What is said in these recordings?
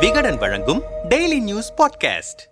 விகடன் வழங்கும் daily news podcast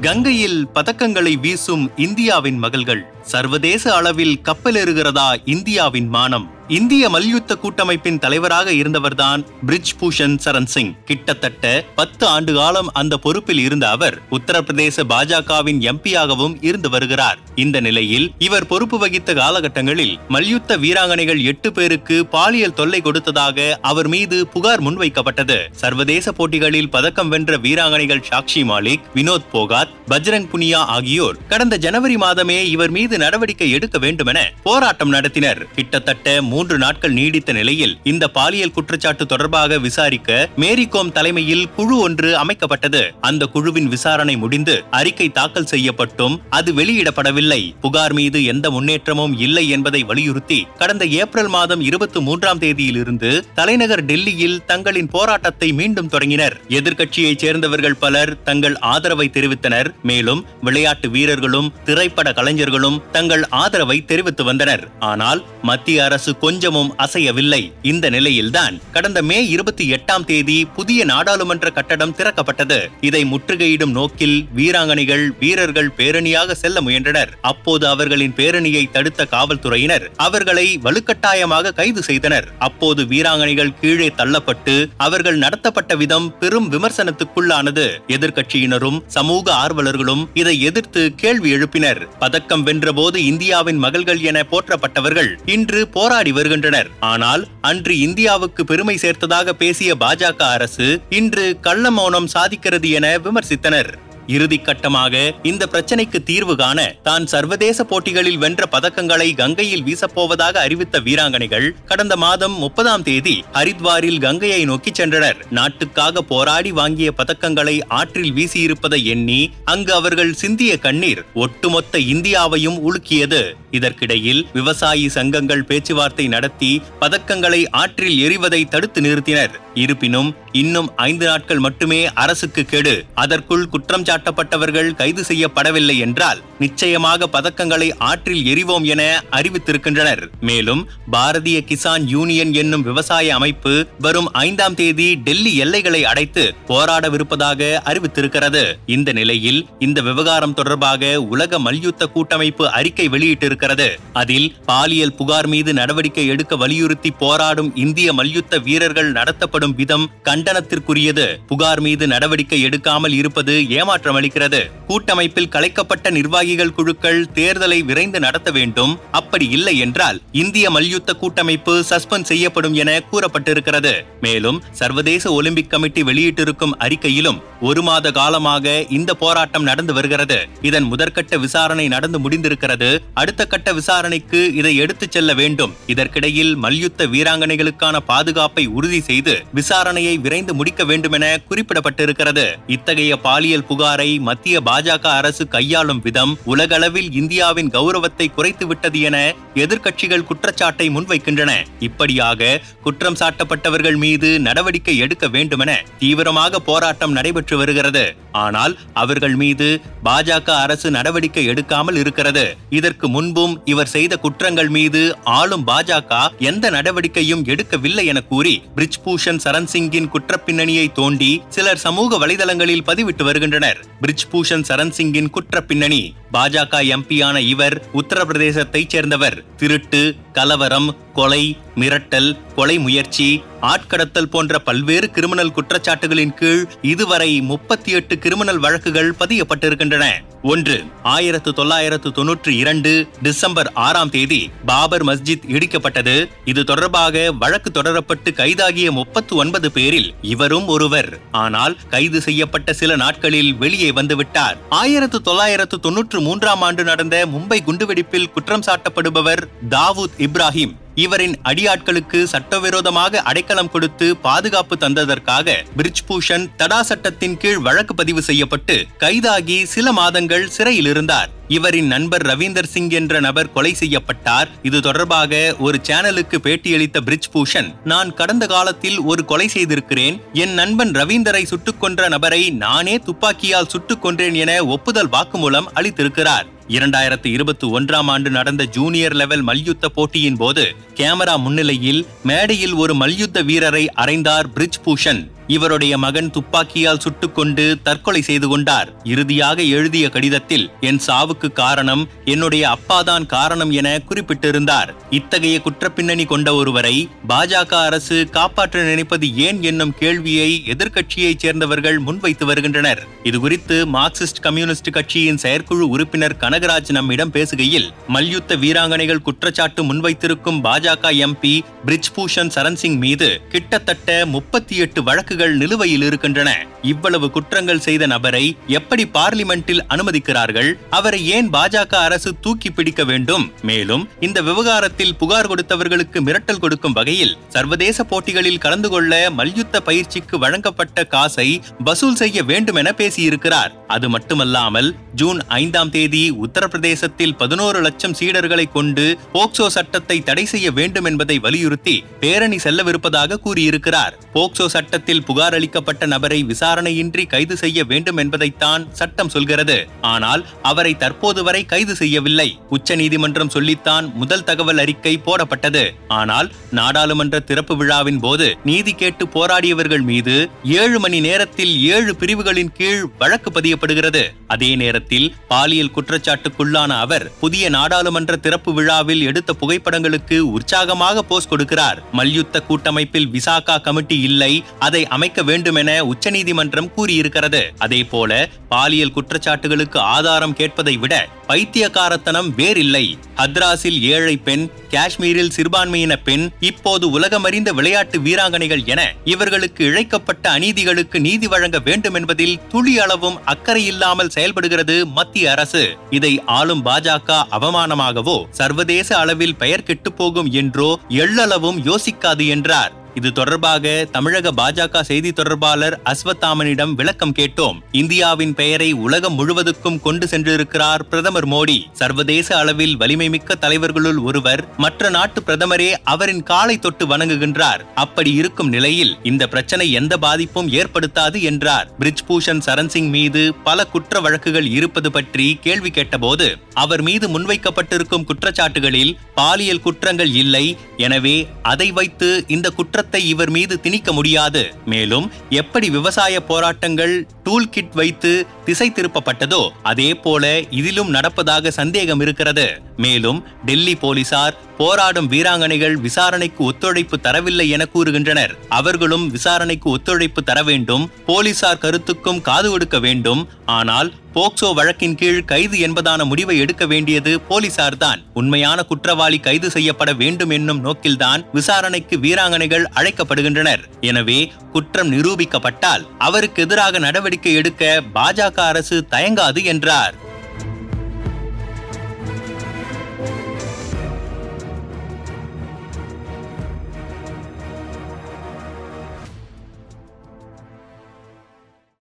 கங்கையில் பதக்கங்களை வீசும் இந்தியாவின் மகள்கள் சர்வதேச அளவில் கப்பலேறுகிறதா இந்தியாவின் மானம்? இந்திய மல்யுத்த கூட்டமைப்பின் தலைவராக இருந்தவர்தான் பிரிஜ் பூஷன் சரண் சிங் கிட்டத்தட்ட பத்து ஆண்டு காலம் அந்த பொறுப்பில் இருந்த அவர் உத்தரப்பிரதேச பாஜகவின் எம்பியாகவும் இருந்து வருகிறார். இந்த நிலையில் இவர் பொறுப்பு வகித்த காலகட்டங்களில் மல்யுத்த வீராங்கனைகள் எட்டு பேருக்கு பாலியல் தொல்லை கொடுத்ததாக அவர் மீது புகார் முன்வைக்கப்பட்டது. சர்வதேச போட்டிகளில் பதக்கம் வென்ற வீராங்கனைகள் சாக்ஷி மாலிக் வினோத் போகாத் பஜ்ரங் புனியா ஆகியோர் கடந்த ஜனவரி மாதமே இவர் மீது நடவடிக்கை எடுக்க வேண்டுமென போராட்டம் நடத்தினர். கிட்டத்தட்ட மூன்று நாட்கள் நீடித்த நிலையில் இந்த பாலியல் குற்றச்சாட்டு தொடர்பாக விசாரிக்க மேரிகோம் தலைமையில் குழு ஒன்று அமைக்கப்பட்டது. அந்த குழுவின் விசாரணை முடிந்து அறிக்கை தாக்கல் செய்யப்பட்டும். அது வெளியிடப்படவில்லை. புகார் மீது எந்த முன்னேற்றமும் இல்லை என்பதை வலியுறுத்தி கடந்த ஏப்ரல் மாதம் இருபத்தி மூன்றாம் தேதியிலிருந்து தலைநகர் டெல்லியில் தங்களின் போராட்டத்தை மீண்டும் தொடங்கினர். எதிர்க்கட்சியைச் சேர்ந்தவர்கள் பலர் தங்கள் ஆதரவை தெரிவித்தனர். மேலும் விளையாட்டு வீரர்களும் திரைப்பட கலைஞர்களும் தங்கள் ஆதரவை தெரிவித்து வந்தனர். ஆனால் மத்திய அரசு கொஞ்சமும் அசையவில்லை. இந்த நிலையில்தான் கடந்த மே இருபத்தி எட்டாம் தேதி புதிய நாடாளுமன்ற கட்டடம் திறக்கப்பட்டது. இதை முற்றுகையிடும் நோக்கில் வீராங்கனைகள் வீரர்கள் பேரணியாக செல்ல முயன்றனர். அப்போது அவர்களின் பேரணியை தடுத்த காவல்துறையினர் அவர்களை வலுக்கட்டாயமாக கைது செய்தனர். அப்போது வீராங்கனைகள் கீழே தள்ளப்பட்டு அவர்கள் நடத்தப்பட்ட விதம் பெரும் விமர்சனத்துக்குள்ளானது. எதிர்கட்சியினரும் சமூக ஆர்வலர்களும் இதை எதிர்த்து கேள்வி எழுப்பினர். பதக்கம் வென்றபோது இந்தியாவின் மகள்கள் என போற்றப்பட்டவர்கள் இன்று போராடி வருகின்றனர். ஆனால் அன்று இந்தியாவுக்கு பெருமை சேர்த்ததாக பேசிய பாஜக அரசு இன்று கள்ள மௌனம் சாதிக்கிறது என விமர்சித்தனர். இறுதி கட்டமாக இந்த பிரச்சனைக்கு தீர்வு காண தான் சர்வதேச போட்டிகளில் வென்ற பதக்கங்களை கங்கையில் வீசப்போவதாக அறிவித்த வீராங்கனைகள் கடந்த மாதம் முப்பதாம் தேதி ஹரித்வாரில் கங்கையை நோக்கி சென்றனர். நாட்டுக்காக போராடி வாங்கிய பதக்கங்களை ஆற்றில் வீசியிருப்பதை எண்ணி அங்கு அவர்கள் சிந்திய கண்ணீர் ஒட்டுமொத்த இந்தியாவையும் உலுக்கியது. இதற்கிடையில் விவசாயி சங்கங்கள் பேச்சுவார்த்தை நடத்தி பதக்கங்களை ஆற்றில் எறிவதை தடுத்து நிறுத்தினர். இருப்பினும் இன்னும் ஐந்து நாட்கள் மட்டுமே அரசுக்கு கெடு. அதற்குள் குற்றம் சாட்டப்பட்டவர்கள் கைது செய்யப்படவில்லை என்றால் நிச்சயமாக பதக்கங்களை ஆற்றில் எறிவோம் என அறிவித்திருக்கின்றனர். மேலும் பாரதிய கிசான் யூனியன் என்னும் விவசாய அமைப்பு வரும் ஐந்தாம் தேதி டெல்லி எல்லைகளை அடைத்து போராடவிருப்பதாக அறிவித்திருக்கிறது. இந்த நிலையில் இந்த விவகாரம் தொடர்பாக உலக மல்யுத்த கூட்டமைப்பு அறிக்கை வெளியிட்டிருக்கிறது. அதில் பாலியல் புகார் மீது நடவடிக்கை எடுக்க வலியுறுத்தி போராடும் இந்திய மல்யுத்த வீரர்கள் நடத்தப்படும் செயல்படும் விதம் கண்டனத்திற்குரியது. புகார் மீது நடவடிக்கை எடுக்காமல் இருப்பது ஏமாற்றமளிக்கிறது. கூட்டமைப்பில் கலைக்கப்பட்ட நிர்வாகிகள் குழுக்கள் தேர்தலை விரைந்து நடத்த வேண்டும். அப்படி இல்லை என்றால் இந்திய மல்யுத்த கூட்டமைப்பு சஸ்பெண்ட் செய்யப்படும் என கூறப்பட்டிருக்கிறது. மேலும் சர்வதேச ஒலிம்பிக் கமிட்டி வெளியிட்டிருக்கும் அறிக்கையிலும் ஒரு மாத காலமாக இந்த போராட்டம் நடந்து வருகிறது. இதன் முதற்கட்ட விசாரணை நடந்து முடிந்திருக்கிறது. அடுத்த கட்ட விசாரணைக்கு இதை எடுத்துச் செல்ல வேண்டும். இதற்கிடையில் மல்யுத்த வீராங்கனைகளுக்கான பாதுகாப்பை உறுதி செய்து விசாரணையை விரைந்து முடிக்க வேண்டுமென குறிப்பிடப்பட்டிருக்கிறது. இத்தகைய பாலியல் புகாரை மத்திய பாஜக அரசு கையாளும் விதம் உலகளவில் இந்தியாவின் கௌரவத்தை குறைத்து விட்டது என எதிர்க்கட்சிகள் குற்றச்சாட்டை முன்வைக்கின்றன. இப்படியாக குற்றம் சாட்டப்பட்டவர்கள் மீது நடவடிக்கை எடுக்க வேண்டுமென தீவிரமாக போராட்டம் நடைபெற்று வருகிறது. ஆனால் அவர்கள் மீது பாஜக அரசு நடவடிக்கை எடுக்காமல் இருக்கிறது. இதற்கு முன்பும் இவர் செய்த குற்றங்கள் மீது ஆளும் பாஜக எந்த நடவடிக்கையும் எடுக்கவில்லை என கூறி பிரிஜ்பூஷன் சரண் சிங்கின் குற்றப்பின்னணியை தோண்டி சிலர் சமூக வலைதளங்களில் பதிவிட்டு வருகின்றனர். பிரிஜ் பூஷன் சரண் சிங்கின் குற்றப்பின்னணி. பாஜக எம்பியான இவர் உத்தரப்பிரதேசத்தைச் சேர்ந்தவர். திருட்டு கலவரம் கொலை மிரட்டல் கொலை முயற்சி ஆட்கடத்தல் போன்ற பல்வேறு கிரிமினல் குற்றச்சாட்டுகளின் கீழ் இதுவரை முப்பத்தி எட்டு கிரிமினல் வழக்குகள் பதியப்பட்டிருக்கின்றன. ஒன்று ஆயிரத்து தொள்ளாயிரத்து தொன்னூற்றி இரண்டு டிசம்பர் ஆறாம் தேதி பாபர் மஸ்ஜித் இடிக்கப்பட்டது. இது தொடர்பாக வழக்கு தொடரப்பட்டு கைதாகிய முப்பத்து ஒன்பது பேரில் இவரும் ஒருவர். ஆனால் கைது செய்யப்பட்ட சில நாட்களில் வெளியே வந்துவிட்டார். ஆயிரத்து தொள்ளாயிரத்து தொன்னூற்று மூன்றாம் ஆண்டு நடந்த மும்பை குண்டுவெடிப்பில் குற்றம் சாட்டப்படுபவர் தாவூத் இப்ராஹிம் இவரின் அடியாட்களுக்கு சட்டவிரோதமாக அடைக்கலம் கொடுத்து பாதுகாப்பு தந்ததற்காக பிரிஜ்பூஷன் தடா சட்டத்தின் கீழ் வழக்கு பதிவு செய்யப்பட்டு கைதாகி சில மாதங்கள் சிறையில் இருந்தார் இவரின் நண்பர் ரவீந்தர் சிங் என்ற நபர் கொலை செய்யப்பட்டார். இது தொடர்பாக ஒரு சேனலுக்கு பேட்டியளித்த பிரிஜ் பூஷன் நான் கடந்த காலத்தில் ஒரு கொலை செய்திருக்கிறேன். என் நண்பன் ரவீந்தரை சுட்டுக் கொன்ற நபரை நானே துப்பாக்கியால் சுட்டுக் கொன்றேன் என ஒப்புதல் வாக்குமூலம் அளித்திருக்கிறார். இரண்டாயிரத்தி இருபத்தி ஒன்றாம் ஆண்டு நடந்த ஜூனியர் லெவல் மல்யுத்த போட்டியின் போது கேமரா முன்னிலையில் மேடையில் ஒரு மல்யுத்த வீரரை அறைந்தார் பிரிஜ் பூஷன் இவருடைய மகன் துப்பாக்கியால் சுட்டுக்கொண்டு தற்கொலை செய்து கொண்டார். இறுதியாக எழுதிய கடிதத்தில் என் சாவுக்கு காரணம் என்னுடைய அப்பாதான் காரணம் என குறிப்பிட்டிருந்தார். இத்தகைய குற்றப்பின்னணி கொண்ட ஒருவரை பாஜக அரசு காப்பாற்ற நினைப்பது ஏன் என்னும் கேள்வியை எதிர்க்கட்சியைச் சேர்ந்தவர்கள் முன்வைத்து வருகின்றனர். இதுகுறித்து மார்க்சிஸ்ட் கம்யூனிஸ்ட் கட்சியின் செயற்குழு உறுப்பினர் கனகராஜ் நம்மிடம் பேசுகையில் மல்யுத்த வீராங்கனைகள் குற்றச்சாட்டு முன்வைத்திருக்கும் பாஜக எம்பி பிரிஜ்பூஷன் சரண் சிங் மீது கிட்டத்தட்ட முப்பத்தி எட்டு வழக்கு வழக்குகள் நிலுவையில் இருக்கின்றன. இவ்வளவு குற்றங்கள் செய்த நபரை எப்படி பார்லிமெண்டில் அனுமதிக்கிறார்கள்? அவரை ஏன் பாஜக அரசு தூக்கி பிடிக்க வேண்டும்? மேலும் இந்த விவகாரத்தில் புகார் கொடுத்தவர்களுக்கு மிரட்டல் கொடுக்கும் வகையில் சர்வதேச போட்டிகளில் கலந்து கொள்ள மல்யுத்த பயிற்சிக்கு வழங்கப்பட்ட காசை வசூல் செய்ய வேண்டும் என பேசியிருக்கிறார். அது மட்டுமல்லாமல் ஜூன் ஐந்தாம் தேதி உத்தரப்பிரதேசத்தில் பதினோரு லட்சம் சீடர்களை கொண்டு போக்சோ சட்டத்தை தடை செய்ய வேண்டும் என்பதை வலியுறுத்தி பேரணி செல்லவிருப்பதாக கூறியிருக்கிறார். போக்சோ சட்டத்தில் புகார் அளிக்கப்பட்ட நபரை விசாரணையின்றி கைது செய்ய வேண்டும் என்பதைத்தான் சட்டம் சொல்கிறது. ஆனால் அவரை தற்போது வரை கைது செய்யவில்லை. உச்சநீதிமன்றம் சொல்லித்தான் முதல் தகவல் அறிக்கை போடப்பட்டது. ஆனால் நாடாளுமன்ற திறப்பு விழாவின் போது நீதி கேட்டு போராடியவர்கள் மீது ஏழு மணி நேரத்தில் ஏழு பிரிவுகளின் கீழ் வழக்கு பதியப்படுகிறது. அதே நேரத்தில் பாலியல் குற்றச்சாட்டுக்குள்ளான அவர் புதிய நாடாளுமன்ற திறப்பு விழாவில் எடுத்த புகைப்படங்களுக்கு உற்சாகமாக போஸ் கொடுக்கிறார். மல்யுத்த கூட்டமைப்பில் விசாகா கமிட்டி இல்லை. அதை அமைக்க வேண்டும் என உச்சநீதிமன்றம் கூறியிருக்கிறது. அதே போல பாலியல் குற்றச்சாட்டுகளுக்கு ஆதாரம் கேட்பதை விட பைத்தியக்காரத்தனம் வேறில்லை. ஹத்ராஸில் ஏழை பெண் காஷ்மீரில் சிறுபான்மையின பெண் இப்போது உலகமறிந்த விளையாட்டு வீராங்கனைகள் என இவர்களுக்கு இழைக்கப்பட்ட அநீதிகளுக்கு நீதி வழங்க வேண்டும் என்பதில் துளி அளவும் அக்கறை இல்லாமல் செயல்படுகிறது மத்திய அரசு. இதை ஆளும் பாஜக அவமானமாகவோ சர்வதேச அளவில் பெயர் கெட்டுப்போகும் என்றோ எள்ளளவும் யோசிக்காது என்றார். இது தொடர்பாக தமிழக பாஜக செய்தி தொடர்பாளர் அஸ்வத்தாமனிடம் விளக்கம் கேட்டோம். இந்தியாவின் பெயரை உலகம் முழுவதுக்கும் கொண்டு சென்றிருக்கிறார் பிரதமர் மோடி. சர்வதேச அளவில் வலிமை மிக்க தலைவர்களுள் ஒருவர் மற்ற நாட்டு பிரதமரே அவரின் காலை தொட்டு வணங்குகின்றார். அப்படி இருக்கும் நிலையில் இந்த பிரச்சனை எந்த பாதிப்பும் ஏற்படுத்தாது என்றார். பிரிஜ்பூஷன் சரண்சிங் மீது பல குற்ற வழக்குகள் இருப்பது பற்றி கேள்வி கேட்டபோது அவர் மீது முன்வைக்கப்பட்டிருக்கும் குற்றச்சாட்டுகளில் பாலியல் குற்றங்கள் இல்லை எனவே அதை வைத்து இந்த குற்ற குற்றத்தை இவர் மீது திணிக்க முடியாது. மேலும் எப்படி விவசாய போராட்டங்கள் டூல் கிட் வைத்து திசை திருப்பப்பட்டதோ அதே போல இதிலும் நடப்பதாக சந்தேகம் இருக்கிறது. மேலும் டெல்லி போலீசார் போராடும் வீராங்கனைகள் விசாரணைக்கு ஒத்துழைப்பு தரவில்லை என கூறுகின்றனர். அவர்களும் விசாரணைக்கு ஒத்துழைப்பு தர வேண்டும் போலீசார் கருத்துக்கும் காது கொடுக்க வேண்டும். ஆனால் போக்சோ வழக்கின் கீழ் கைது என்பதான முடிவை எடுக்க வேண்டியது போலீசார் தான் உண்மையான குற்றவாளி கைது செய்யப்பட வேண்டும் என்னும் நோக்கில்தான் விசாரணைக்கு வீராங்கனைகள் அழைக்கப்படுகின்றனர். எனவே குற்றம் நிரூபிக்கப்பட்டால் அவருக்கு எதிராக நடவடிக்கை எடுக்க பாஜக பாஜக அரசு தயங்காது என்றார்.